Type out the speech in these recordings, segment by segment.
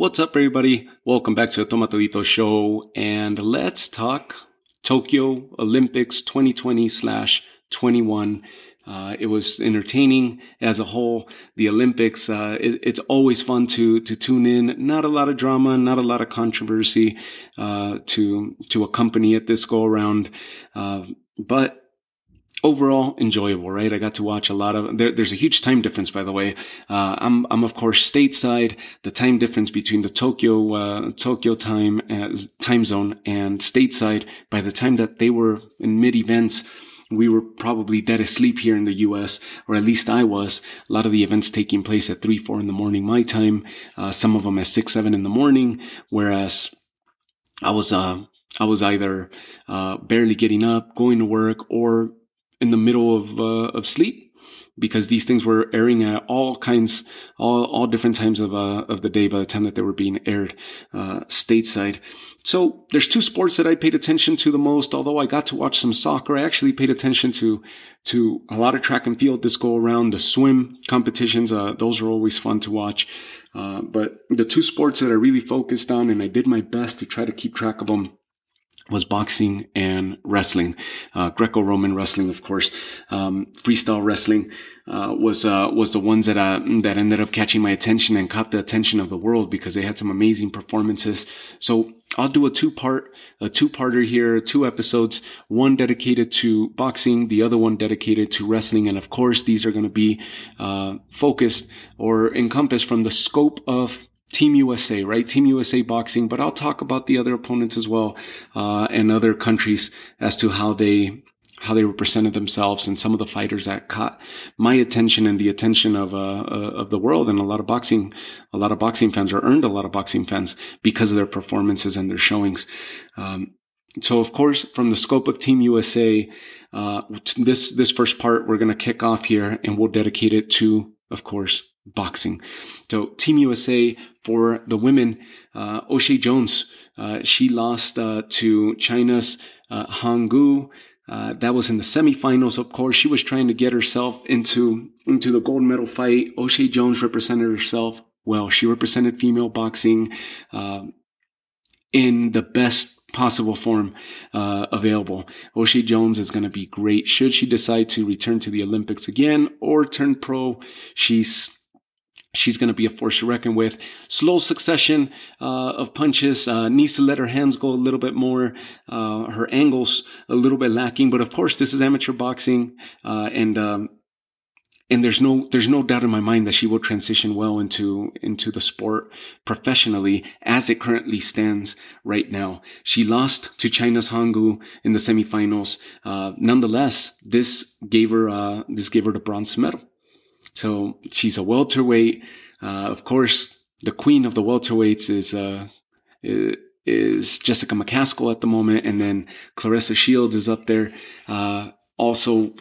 What's up, everybody? Welcome back to the Tomatodito Show, and let's talk Tokyo Olympics 2020 slash 21. Uh, it was entertaining as a whole. The Olympics, uh, it, it's always fun to to tune in. Not a lot of drama, not a lot of controversy uh, to to accompany it this go around, uh, but overall enjoyable, right? I got to watch a lot of. There, there's a huge time difference, by the way. Uh, I'm I'm of course stateside. The time difference between the Tokyo uh, Tokyo time as time zone and stateside. By the time that they were in mid events. We were probably dead asleep here in the U.S., or at least I was. A lot of the events taking place at three, four in the morning, my time. Uh, some of them at six, seven in the morning. Whereas I was, uh, I was either uh, barely getting up, going to work, or in the middle of uh, of sleep because these things were airing at all kinds, all all different times of uh, of the day by the time that they were being aired uh, stateside. So there's two sports that I paid attention to the most. Although I got to watch some soccer, I actually paid attention to to a lot of track and field this go around. The swim competitions, uh, those are always fun to watch. Uh, but the two sports that I really focused on, and I did my best to try to keep track of them was boxing and wrestling, uh, Greco-Roman wrestling, of course. Um, freestyle wrestling uh, was uh, was the ones that uh, that ended up catching my attention and caught the attention of the world because they had some amazing performances. So I'll do a two part a two parter here, two episodes, one dedicated to boxing, the other one dedicated to wrestling, and of course these are going to be uh, focused or encompassed from the scope of Team USA, right? Team USA boxing, but I'll talk about the other opponents as well, uh, and other countries as to how they, how they represented themselves and some of the fighters that caught my attention and the attention of, uh, uh, of the world and a lot of boxing, a lot of boxing fans or earned a lot of boxing fans because of their performances and their showings. Um, so of course, from the scope of Team USA, uh, this, this first part, we're going to kick off here and we'll dedicate it to, of course, boxing. So Team USA for the women, uh, Oshae Jones, uh, she lost uh, to China's uh, Gu. Uh, that was in the semifinals. Of course, she was trying to get herself into into the gold medal fight. Oshae Jones represented herself well. She represented female boxing uh, in the best possible form uh, available. Oshae Jones is going to be great. Should she decide to return to the Olympics again or turn pro, she's She's going to be a force to reckon with. Slow succession uh, of punches. Uh, needs to let her hands go a little bit more. Uh, her angles a little bit lacking. But of course, this is amateur boxing, uh, and um, and there's no there's no doubt in my mind that she will transition well into into the sport professionally as it currently stands right now. She lost to China's Han Gu in the semifinals. Uh, nonetheless, this gave her uh, this gave her the bronze medal. So she's a welterweight. Uh, of course, the queen of the welterweights is, uh, is Jessica McCaskill at the moment. And then Clarissa Shields is up there. Uh, also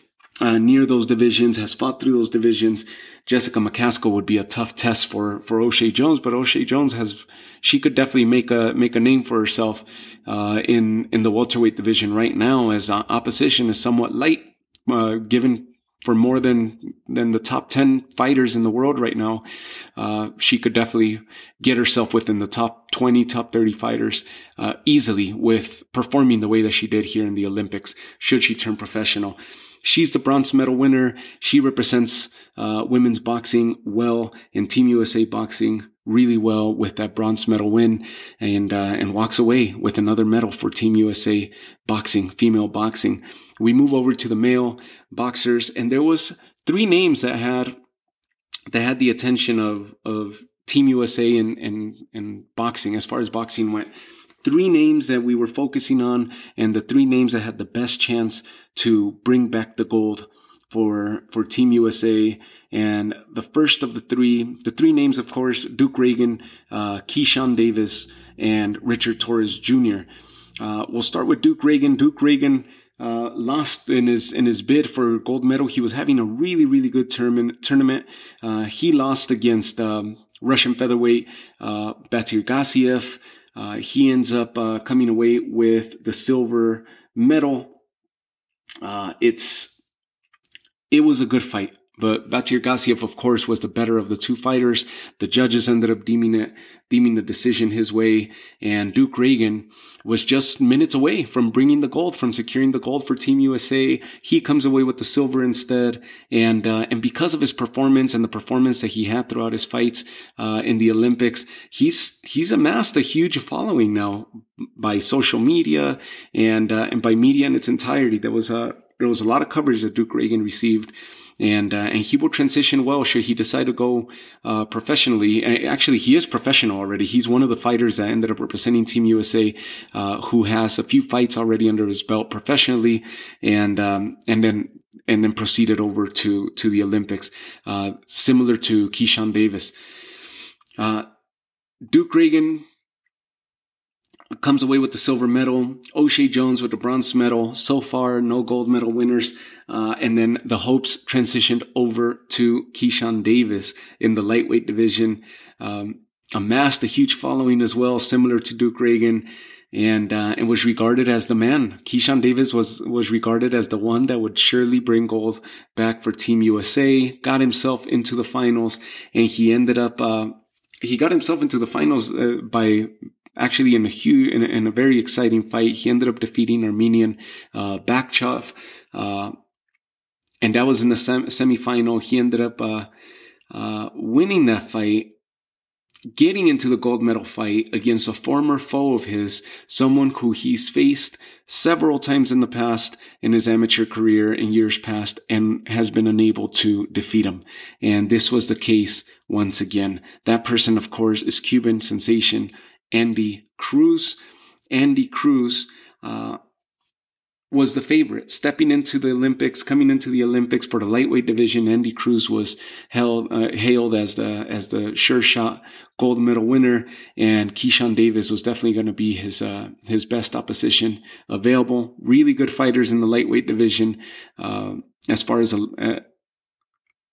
uh, near those divisions, has fought through those divisions. Jessica McCaskill would be a tough test for, for Oshae Jones, but Oshae Jones has, she could definitely make a, make a name for herself, uh, in, in the welterweight division right now as uh, opposition is somewhat light, uh, given for more than than the top 10 fighters in the world right now uh, she could definitely get herself within the top 20 top 30 fighters uh, easily with performing the way that she did here in the olympics should she turn professional. She's the bronze medal winner. She represents uh, women's boxing well in team usa boxing really well with that bronze medal win and uh, and walks away with another medal for team usa boxing female boxing we move over to the male boxers, and there was three names that had that had the attention of of Team USA and and and boxing as far as boxing went. Three names that we were focusing on, and the three names that had the best chance to bring back the gold for for Team USA. And the first of the three, the three names, of course, Duke Ragan, uh, Keyshawn Davis, and Richard Torres Jr. Uh, we'll start with Duke Ragan. Duke Ragan uh, lost in his in his bid for gold medal. He was having a really really good tournament. Tournament. Uh, he lost against um, Russian featherweight uh, Batyr Gassiev. Uh, he ends up uh, coming away with the silver medal. Uh, it's it was a good fight But Gassiev, of course, was the better of the two fighters. The judges ended up deeming it, deeming the decision his way. And Duke Ragan was just minutes away from bringing the gold, from securing the gold for Team USA. He comes away with the silver instead. And, uh, and because of his performance and the performance that he had throughout his fights, uh, in the Olympics, he's, he's amassed a huge following now by social media and, uh, and by media in its entirety. There was a, there was a lot of coverage that Duke Ragan received and uh, and he will transition well should he decide to go uh, professionally. And actually, he is professional already. He's one of the fighters that ended up representing Team USA, uh, who has a few fights already under his belt professionally, and um, and then and then proceeded over to to the Olympics, uh, similar to Keyshawn Davis. Uh, Duke Ragan comes away with the silver medal. Oshae Jones with the bronze medal. So far, no gold medal winners. Uh, and then the hopes transitioned over to Keyshawn Davis in the lightweight division. Um, amassed a huge following as well, similar to Duke Ragan, And, uh, and was regarded as the man. Keyshawn Davis was, was regarded as the one that would surely bring gold back for Team USA, got himself into the finals, and he ended up, uh, he got himself into the finals uh, by actually in a huge, in a, in a, very exciting fight. He ended up defeating Armenian uh, Bachkov, uh, and that was in the sem- semifinal. He ended up uh, uh, winning that fight, getting into the gold medal fight against a former foe of his, someone who he's faced several times in the past in his amateur career in years past and has been unable to defeat him. And this was the case once again. That person, of course, is Cuban sensation Andy Cruz. Andy Cruz uh, was the favorite. Stepping into the Olympics, coming into the Olympics for the lightweight division, Andy Cruz was held, uh, hailed as the as the sure shot gold medal winner, and Keyshawn Davis was definitely going to be his uh, his best opposition available. Really good fighters in the lightweight division. Uh, as far as uh,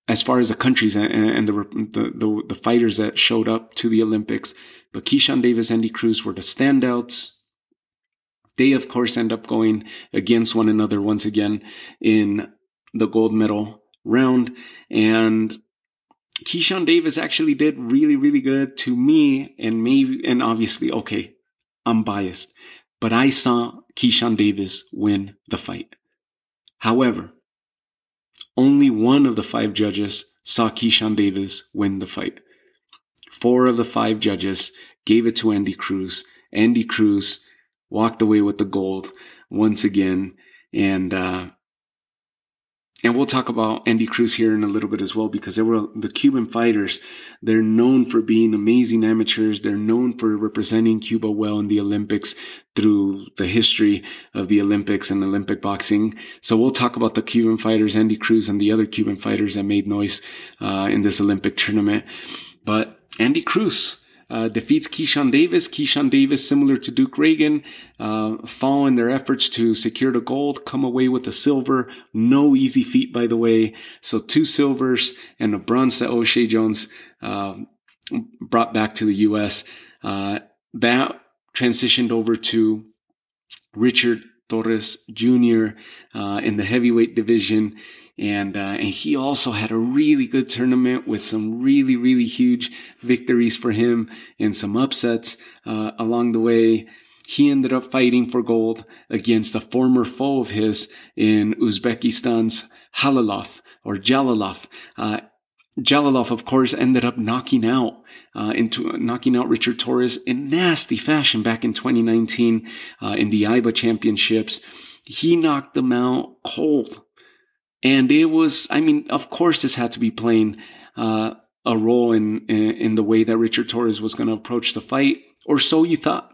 as far as the countries and, and the, the, the the fighters that showed up to the Olympics, but Keyshawn Davis, and Andy Cruz were the standouts. They, of course, end up going against one another once again in the gold medal round. And Keyshawn Davis actually did really, really good to me. And maybe, and obviously, okay, I'm biased, but I saw Keyshawn Davis win the fight. However, only one of the five judges saw Keyshawn Davis win the fight. Four of the five judges gave it to Andy Cruz. Andy Cruz walked away with the gold once again. And, uh, and we'll talk about Andy Cruz here in a little bit as well because they were the Cuban fighters. They're known for being amazing amateurs. They're known for representing Cuba well in the Olympics through the history of the Olympics and Olympic boxing. So we'll talk about the Cuban fighters, Andy Cruz and the other Cuban fighters that made noise uh, in this Olympic tournament. But Andy Cruz uh, defeats Keyshawn Davis. Keyshawn Davis, similar to Duke Ragan, uh, following their efforts to secure the gold, come away with a silver. No easy feat, by the way. So two silvers and a bronze that Oshae Jones uh, brought back to the U.S. Uh, that transitioned over to Richard Torres Jr. Uh, in the heavyweight division. And, uh, and he also had a really good tournament with some really, really huge victories for him and some upsets, uh, along the way. He ended up fighting for gold against a former foe of his in Uzbekistan's Halalov or Jalolov. Uh, of course, ended up knocking out uh, into knocking out Richard Torres in nasty fashion back in 2019 uh, in the IBA championships. He knocked them out cold. And it was, I mean, of course, this had to be playing uh, a role in, in, in the way that Richard Torres was going to approach the fight, or so you thought.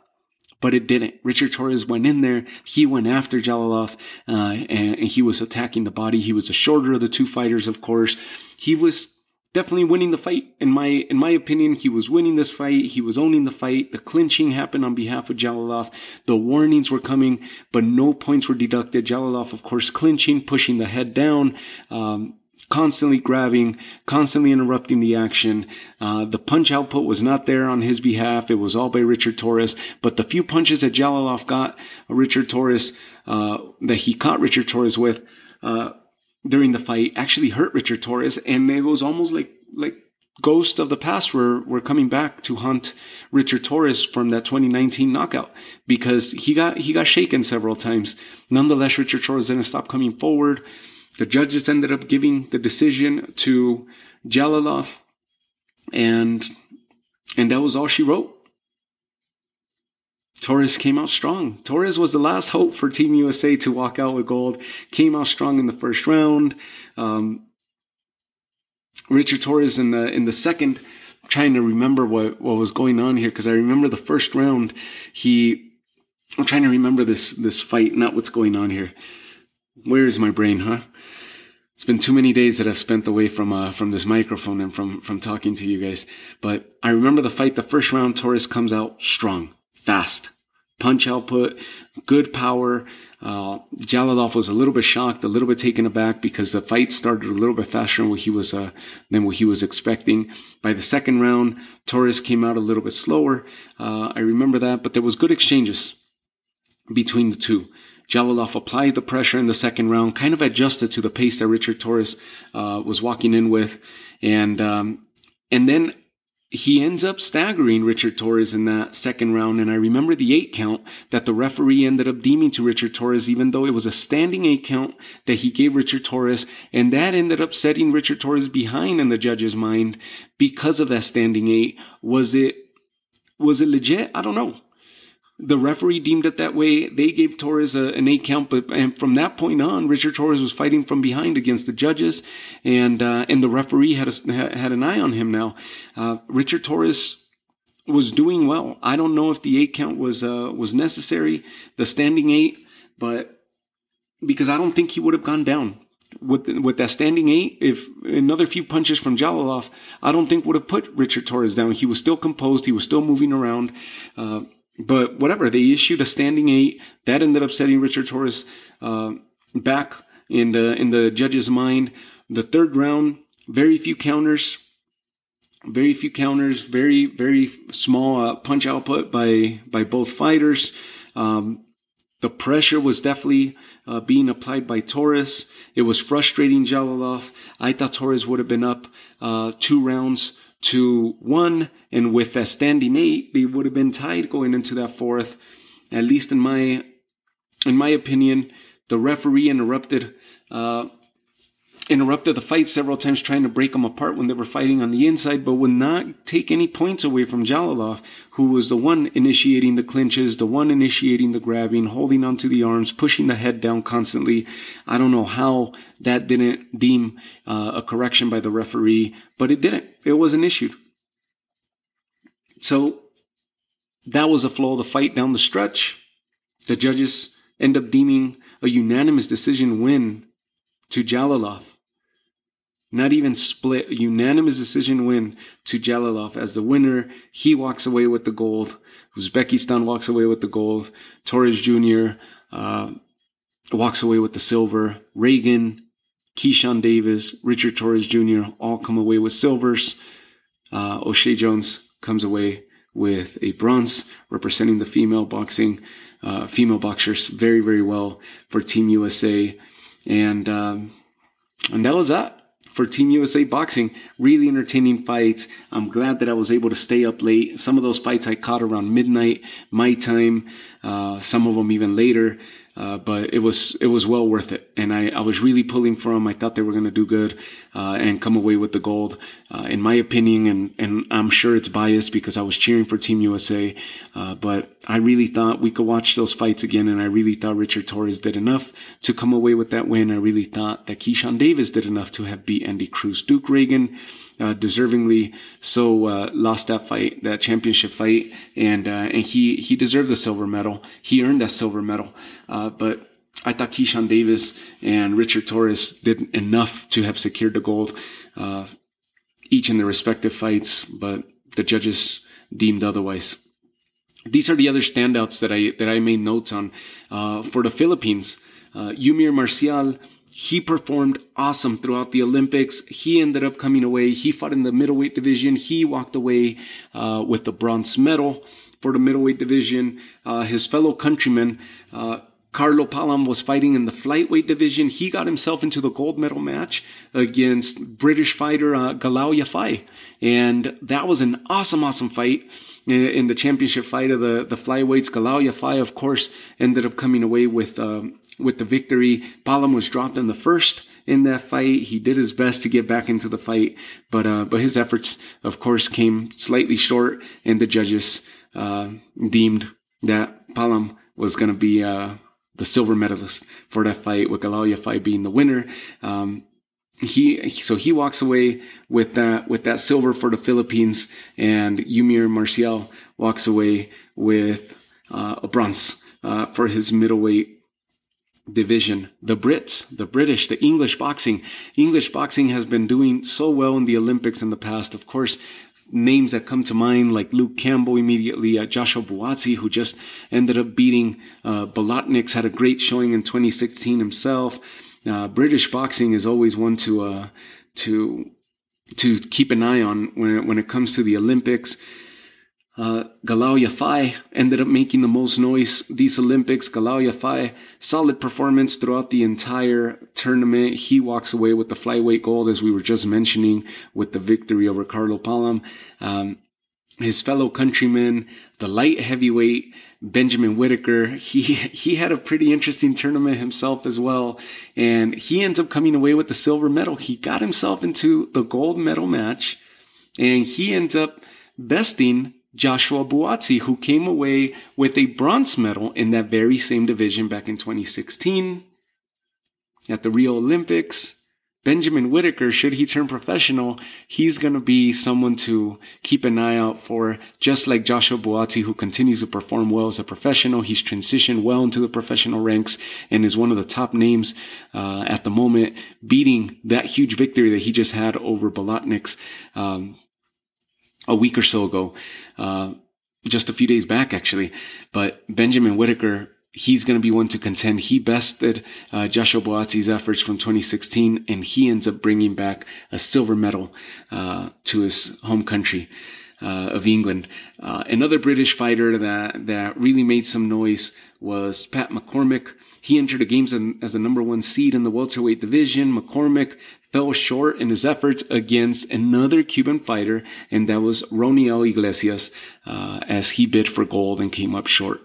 But it didn't. Richard Torres went in there. He went after Jalolov, uh, and, and he was attacking the body. He was the shorter of the two fighters, of course. He was definitely winning the fight. In my in my opinion, he was winning this fight. He was owning the fight. The clinching happened on behalf of Jalolov. The warnings were coming, but no points were deducted. Jalolov, of course, clinching, pushing the head down. Um, constantly grabbing, constantly interrupting the action. Uh, the punch output was not there on his behalf. It was all by Richard Torres. But the few punches that Jalolov got Richard Torres, uh, that he caught Richard Torres with, uh, during the fight actually hurt Richard Torres, and it was almost like like ghosts of the past were were coming back to hunt Richard Torres from that 2019 knockout because he got he got shaken several times. Nonetheless, Richard Torres didn't stop coming forward. The judges ended up giving the decision to Jalolov, and and that was all she wrote. Torres came out strong. Torres was the last hope for Team USA to walk out with gold. Came out strong in the first round. Um, Richard Torres in the in the second, trying to remember what what was going on here because I remember the first round. He, I'm trying to remember this this fight, not what's going on here. Where is my brain, huh? It's been too many days that I've spent away from uh, from this microphone and from from talking to you guys. But I remember the fight. The first round, Torres comes out strong, fast, punch output, good power. Uh, Jalolov was a little bit shocked, a little bit taken aback because the fight started a little bit faster than what he was uh, than what he was expecting. By the second round, Torres came out a little bit slower. Uh, I remember that, but there was good exchanges between the two. Jalolov applied the pressure in the second round, kind of adjusted to the pace that Richard Torres uh, was walking in with, and um, and then he ends up staggering Richard Torres in that second round. And I remember the eight count that the referee ended up deeming to Richard Torres, even though it was a standing eight count that he gave Richard Torres. And that ended up setting Richard Torres behind in the judge's mind because of that standing eight. Was it, was it legit? I don't know. The referee deemed it that way. They gave Torres a, an eight count, but and from that point on, Richard Torres was fighting from behind against the judges, and uh, and the referee had a, had an eye on him. Now, uh, Richard Torres was doing well. I don't know if the eight count was uh, was necessary, the standing eight, but because I don't think he would have gone down with with that standing eight, if another few punches from Jalolov, I don't think would have put Richard Torres down. He was still composed. He was still moving around. Uh, but whatever, they issued a standing eight that ended up setting Richard Torres uh, back in the in the judge's mind. The third round, very few counters, very few counters, very very small uh, punch output by by both fighters. Um, the pressure was definitely uh, being applied by Torres. It was frustrating Jalolov. I thought Torres would have been up uh, two rounds to one. And with a standing eight, they would have been tied going into that fourth. At least in my in my opinion, the referee interrupted uh, interrupted the fight several times, trying to break them apart when they were fighting on the inside, but would not take any points away from Jalolov, who was the one initiating the clinches, the one initiating the grabbing, holding onto the arms, pushing the head down constantly. I don't know how that didn't deem uh, a correction by the referee, but it didn't. It wasn't issued. So that was the flow of the fight down the stretch. The judges end up deeming a unanimous decision win to Jalolov. Not even split, unanimous decision win to Jalolov as the winner. He walks away with the gold. Uzbekistan walks away with the gold. Torres Jr. Uh, walks away with the silver. Ragan, Keyshawn Davis, Richard Torres Jr. all come away with silvers. Uh, Oshae Jones comes away with a bronze representing the female boxing, uh, female boxers very, very well for Team USA. And, um, and that was that for Team USA Boxing. Really entertaining fights. I'm glad that I was able to stay up late. Some of those fights I caught around midnight, my time, uh, some of them even later. Uh, but it was it was well worth it, and I, I was really pulling for them. I thought they were going to do good uh, and come away with the gold, uh, in my opinion. And and I'm sure it's biased because I was cheering for Team USA, uh, but I really thought we could watch those fights again, and I really thought Richard Torres did enough to come away with that win. I really thought that Keyshawn Davis did enough to have beat Andy Cruz. Duke Ragan uh, deservingly so uh, lost that fight, that championship fight, and uh, and he he deserved the silver medal. He earned that silver medal. Uh, but I thought Keyshawn Davis and Richard Torres did enough to have secured the gold, uh, each in their respective fights. But the judges deemed otherwise. These are the other standouts that I that I made notes on uh, for the Philippines. Eumir Marcial he performed awesome throughout the Olympics. He ended up coming away. He fought in the middleweight division. He walked away uh, with the bronze medal for the middleweight division. Uh, his fellow countryman, uh, Carlo Paalam was fighting in the flyweight division. He got himself into the gold medal match against British fighter uh, Yafai. And that was an awesome, awesome fight in the championship fight of the, the flyweights. Galal Yafai, of course, ended up coming away with, um, with the victory. Paalam was dropped in the first in that fight. He did his best to get back into the fight, but, uh, but his efforts, of course, came slightly short and the judges, uh, deemed that Paalam was going to be, uh, the silver medalist for that fight, with Galal Yafai being the winner. Um, he so he walks away with that with that silver for the Philippines, and Eumir Marcial walks away with uh, a bronze uh, for his middleweight division. The Brits, the British, the English boxing. English boxing has been doing so well in the Olympics in the past. Of course, names that come to mind, like Luke Campbell immediately, uh, Joshua Buatsi, who just ended up beating uh, Bolotniks, had a great showing in 2016 himself. Uh, British boxing is always one to uh, to to keep an eye on when it, when it comes to the Olympics. Uh, Galal Yafai ended up making the most noise these Olympics. Galal Yafai, solid performance throughout the entire tournament. He walks away with the flyweight gold, as we were just mentioning, with the victory over Carlo Paalam. Um, his fellow countryman, the light heavyweight Benjamin Whittaker, he he had a pretty interesting tournament himself as well, and he ends up coming away with the silver medal. He got himself into the gold medal match, and he ends up besting Joshua Buatsi, who came away with a bronze medal in that very same division back in 2016 at the Rio Olympics. Benjamin Whittaker, should he turn professional, he's going to be someone to keep an eye out for, just like Joshua Buatsi, who continues to perform well as a professional. He's transitioned well into the professional ranks and is one of the top names uh, at the moment, beating that huge victory that he just had over Bolotniks. Um, a week or so ago, uh, just a few days back actually. But Benjamin Whittaker, he's going to be one to contend. He bested uh, Joshua Buatsi's efforts from 2016, and he ends up bringing back a silver medal uh, to his home country. Uh, of England. Uh, another British fighter that, that really made some noise was Pat McCormack. He entered the games as the number one seed in the welterweight division. McCormack fell short in his efforts against another Cuban fighter, and that was Roniel Iglesias, uh, as he bid for gold and came up short.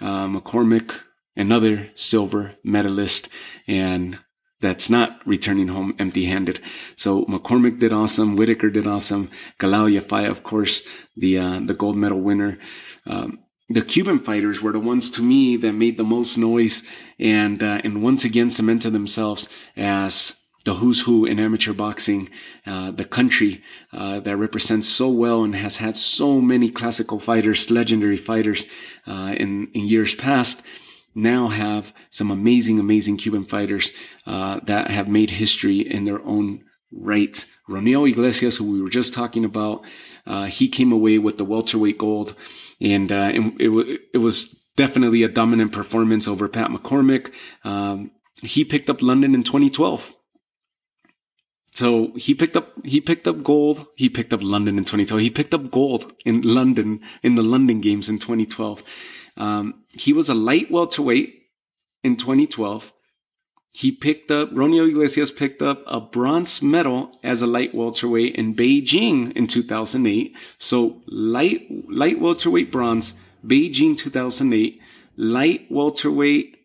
Uh, McCormack, another silver medalist, and that's not returning home empty handed. So McCormack did awesome. Whittaker did awesome. Galal Yafai, of course, the, uh, the gold medal winner. Um, the Cuban fighters were the ones to me that made the most noise and, uh, and once again cemented themselves as the who's who in amateur boxing, uh, the country uh, that represents so well and has had so many classical fighters, legendary fighters uh, in, in years past, now have some amazing, amazing Cuban fighters uh, that have made history in their own right. Roniel Iglesias, who we were just talking about, uh, he came away with the welterweight gold, and, uh, it, it was definitely a dominant performance over Pat McCormack. Um, he picked up London in 2012. So he picked up he picked up gold. He picked up London in 2012. He picked up gold in London in the London Games in 2012. Um, he was a light welterweight in 2012. He picked up Roniel Iglesias picked up a bronze medal as a light welterweight in Beijing in 2008. So light light welterweight bronze, Beijing 2008, light welterweight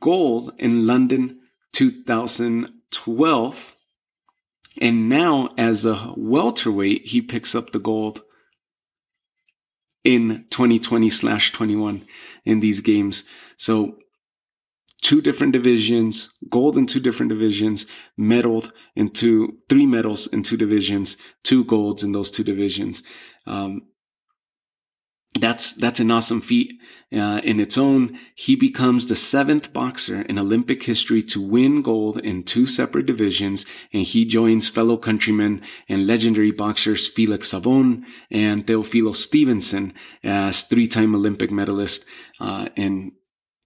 gold in London 2012 and now, as a welterweight, he picks up the gold in 2020 slash 21 in these games. So two different divisions, gold in two different divisions, medaled in two, three medals in two divisions, two golds in those two divisions. Um, that's that's an awesome feat uh, in its own. He becomes the seventh boxer in Olympic history to win gold in two separate divisions, and he joins fellow countrymen and legendary boxers Felix Savon and Teofilo Stevenson as three-time Olympic medalist uh, in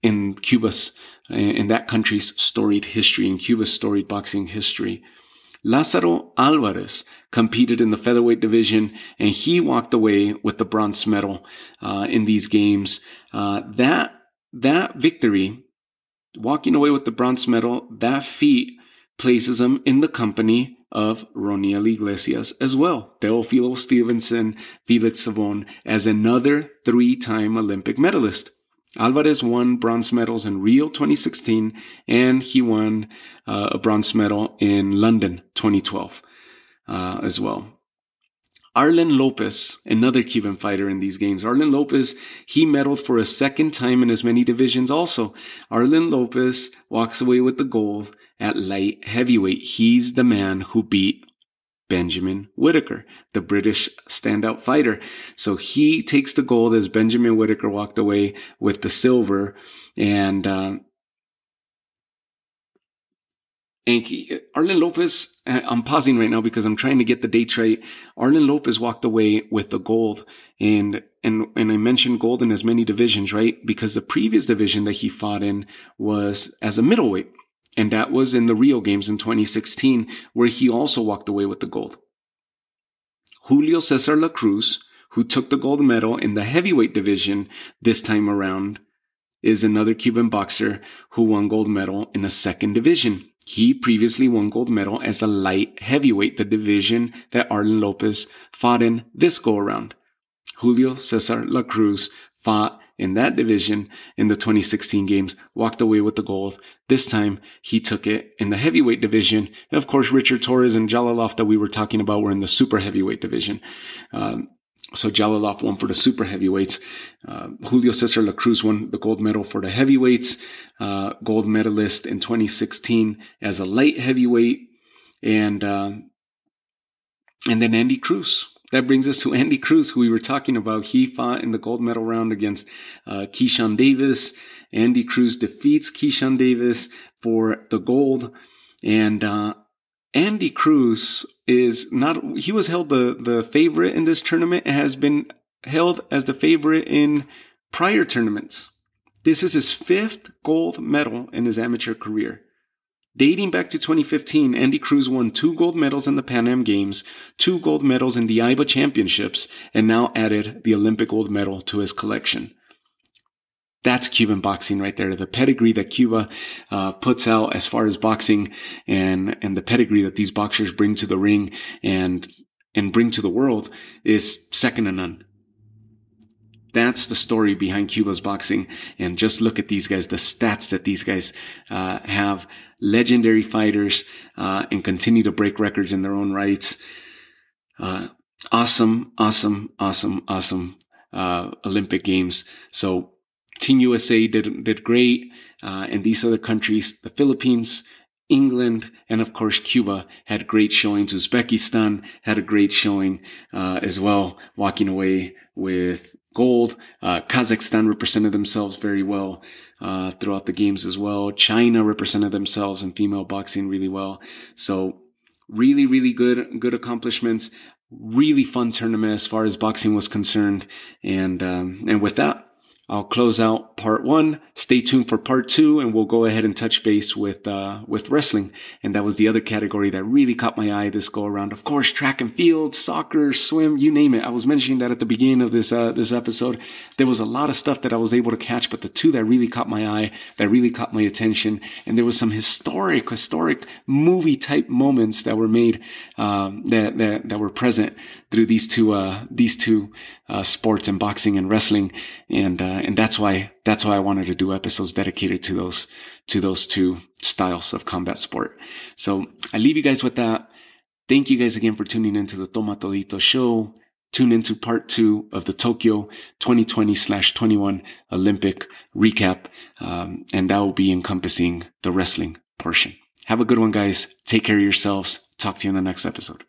in Cuba's in that country's storied history, in Cuba's storied boxing history. Lazaro Alvarez competed in the featherweight division and he walked away with the bronze medal uh, in these games. Uh, that that victory walking away with the bronze medal, that feat places him in the company of Roniel Iglesias as well. Teofilo Stevenson, Felix Savon as another three-time Olympic medalist. Alvarez won bronze medals in Rio 2016 and he won uh, a bronze medal in London 2012 uh, as well. Arlen Lopez, another Cuban fighter in these games. Arlen Lopez, he medaled for a second time in as many divisions also. Arlen Lopez walks away with the gold at light heavyweight. He's the man who beat Benjamin Whittaker, the British standout fighter. So he takes the gold as Benjamin Whittaker walked away with the silver. And, uh, Arlen Lopez, uh, I'm pausing right now because I'm trying to get the date right. Arlen Lopez walked away with the gold and, and, and I mentioned gold in as many divisions, right? Because the previous division that he fought in was as a middleweight. And that was in the Rio Games in 2016, where he also walked away with the gold. Julio Cesar La Cruz, who took the gold medal in the heavyweight division this time around, is another Cuban boxer who won gold medal in the second division. He previously won gold medal as a light heavyweight, the division that Arlen Lopez fought in this go around. Julio Cesar La Cruz fought in that division in the 2016 games, walked away with the gold. This time he took it in the heavyweight division. And of course, Richard Torres and Jalolov that we were talking about were in the super heavyweight division. Um, so Jalolov won for the super heavyweights. Uh, Julio Cesar La Cruz won the gold medal for the heavyweights, uh, gold medalist in 2016 as a light heavyweight. And, uh, and then Andy Cruz that brings us to Andy Cruz, who we were talking about. He fought in the gold medal round against uh, Keyshawn Davis. Andy Cruz defeats Keyshawn Davis for the gold. And uh, Andy Cruz is not, he was held the, the favorite in this tournament, has been held as the favorite in prior tournaments. This is his fifth gold medal in his amateur career. Dating back to 2015, Andy Cruz won two gold medals in the Pan Am Games, two gold medals in the IBA Championships, and now added the Olympic gold medal to his collection. That's Cuban boxing right there. The pedigree that Cuba uh, puts out as far as boxing and, and the pedigree that these boxers bring to the ring and, and bring to the world is second to none. That's the story behind Cuba's boxing. And just look at these guys, the stats that these guys uh, have. Legendary fighters uh, and continue to break records in their own rights. Uh, awesome, awesome, awesome, awesome uh, Olympic Games. So Team USA did did great, uh, and these other countries, the Philippines, England, and of course Cuba had great showings. Uzbekistan had a great showing uh, as well, walking away with gold. Uh, Kazakhstan represented themselves very well uh, throughout the games as well. China represented themselves in female boxing really well. So really, really good, good accomplishments. Really fun tournament as far as boxing was concerned. And um, and with that, I'll close out part one. Stay tuned for part two, and we'll go ahead and touch base with uh, with wrestling. And that was the other category that really caught my eye this go around. Of course, track and field, soccer, swim, you name it. I was mentioning that at the beginning of this uh, this episode. There was a lot of stuff that I was able to catch, but the two that really caught my eye, that really caught my attention, and there was some historic, historic movie type moments that were made um, that that that were present through these two uh, these two uh, sports and boxing and wrestling, and uh, and that's why that's why I wanted to do episodes dedicated to those to those two styles of combat sport. So I leave you guys with that. Thank you guys again for tuning into the Toma Todito show. Tune into part two of the Tokyo 2020 slash 21 Olympic recap. Um, and that will be encompassing the wrestling portion. Have a good one, guys. Take care of yourselves. Talk to you in the next episode.